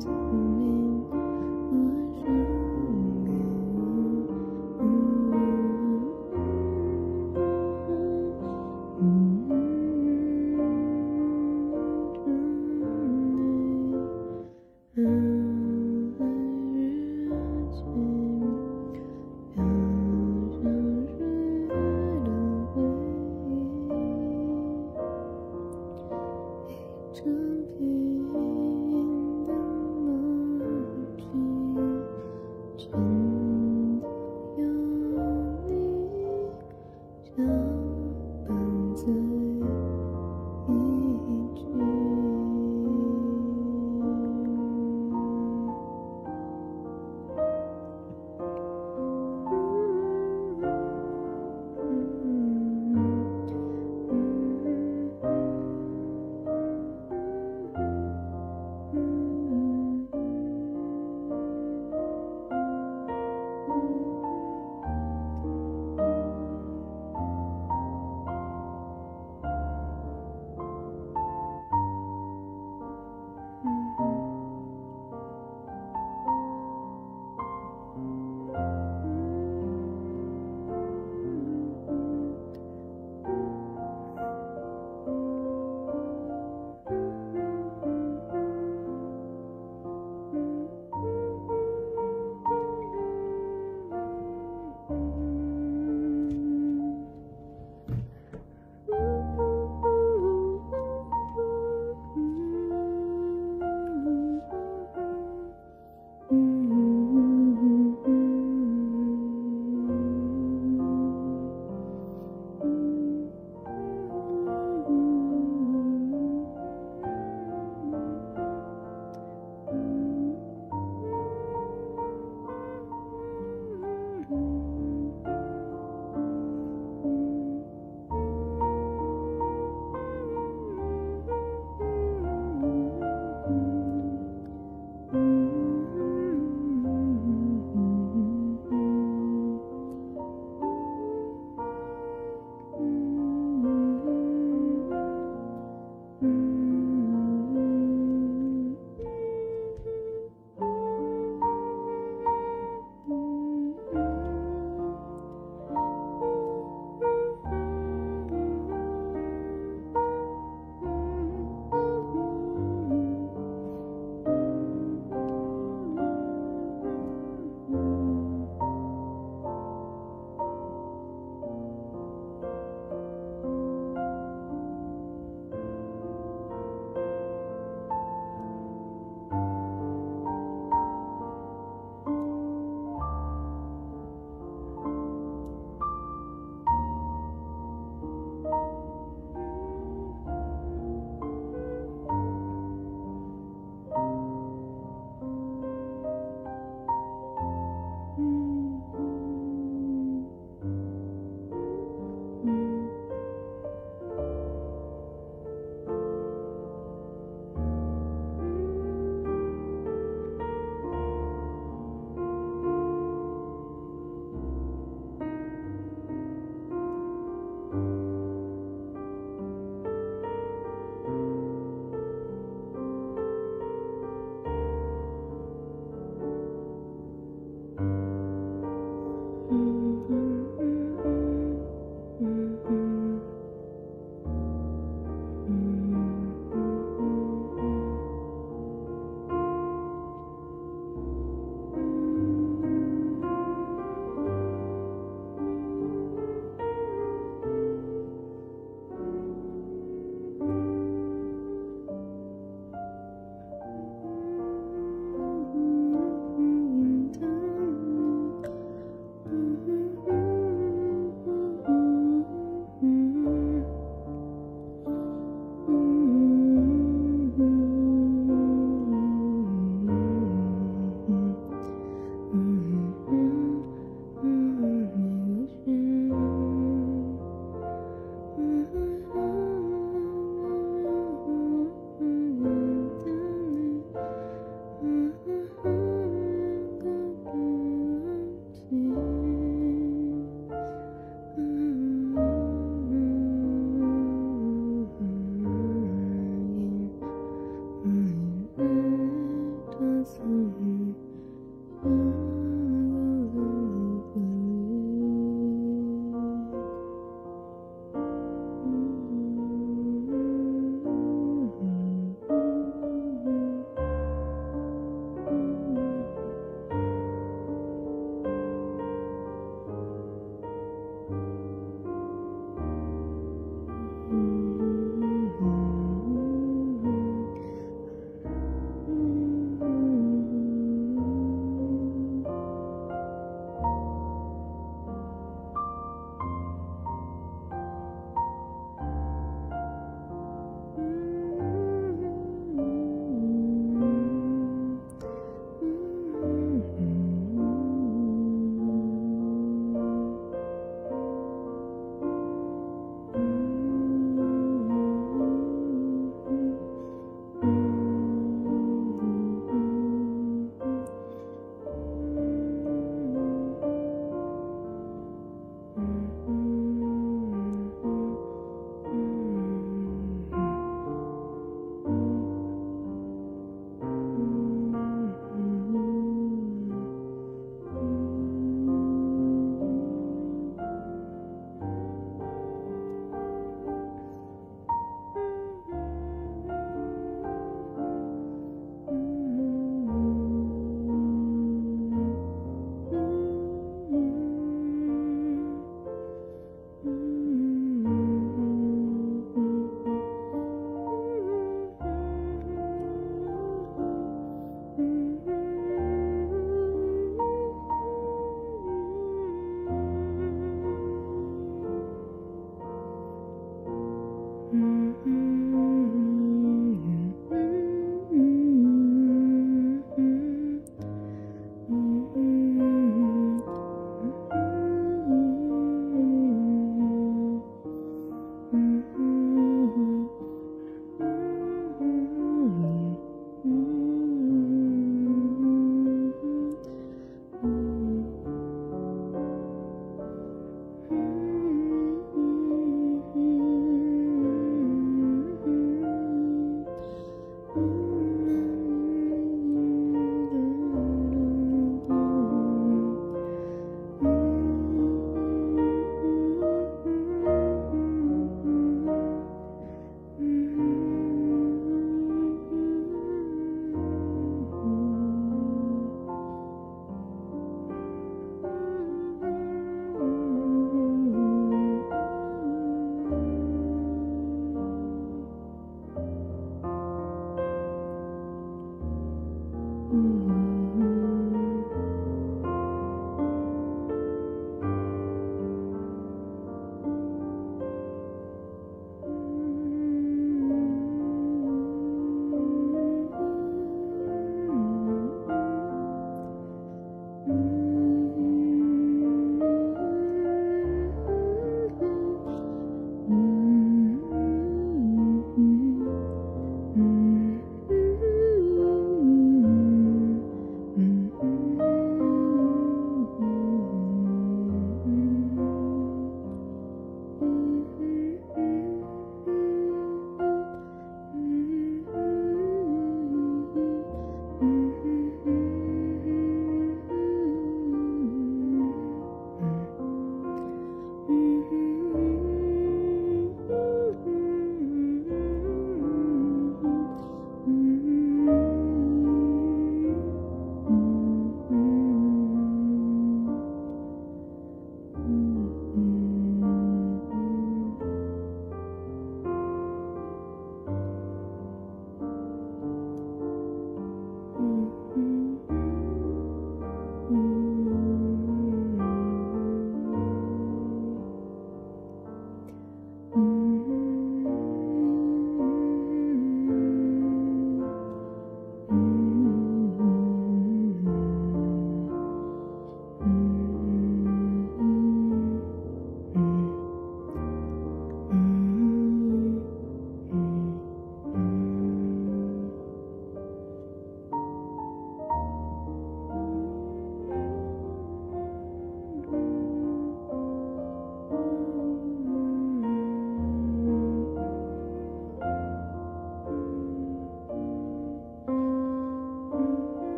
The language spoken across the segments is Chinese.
to you.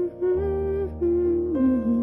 嗯嗯嗯嗯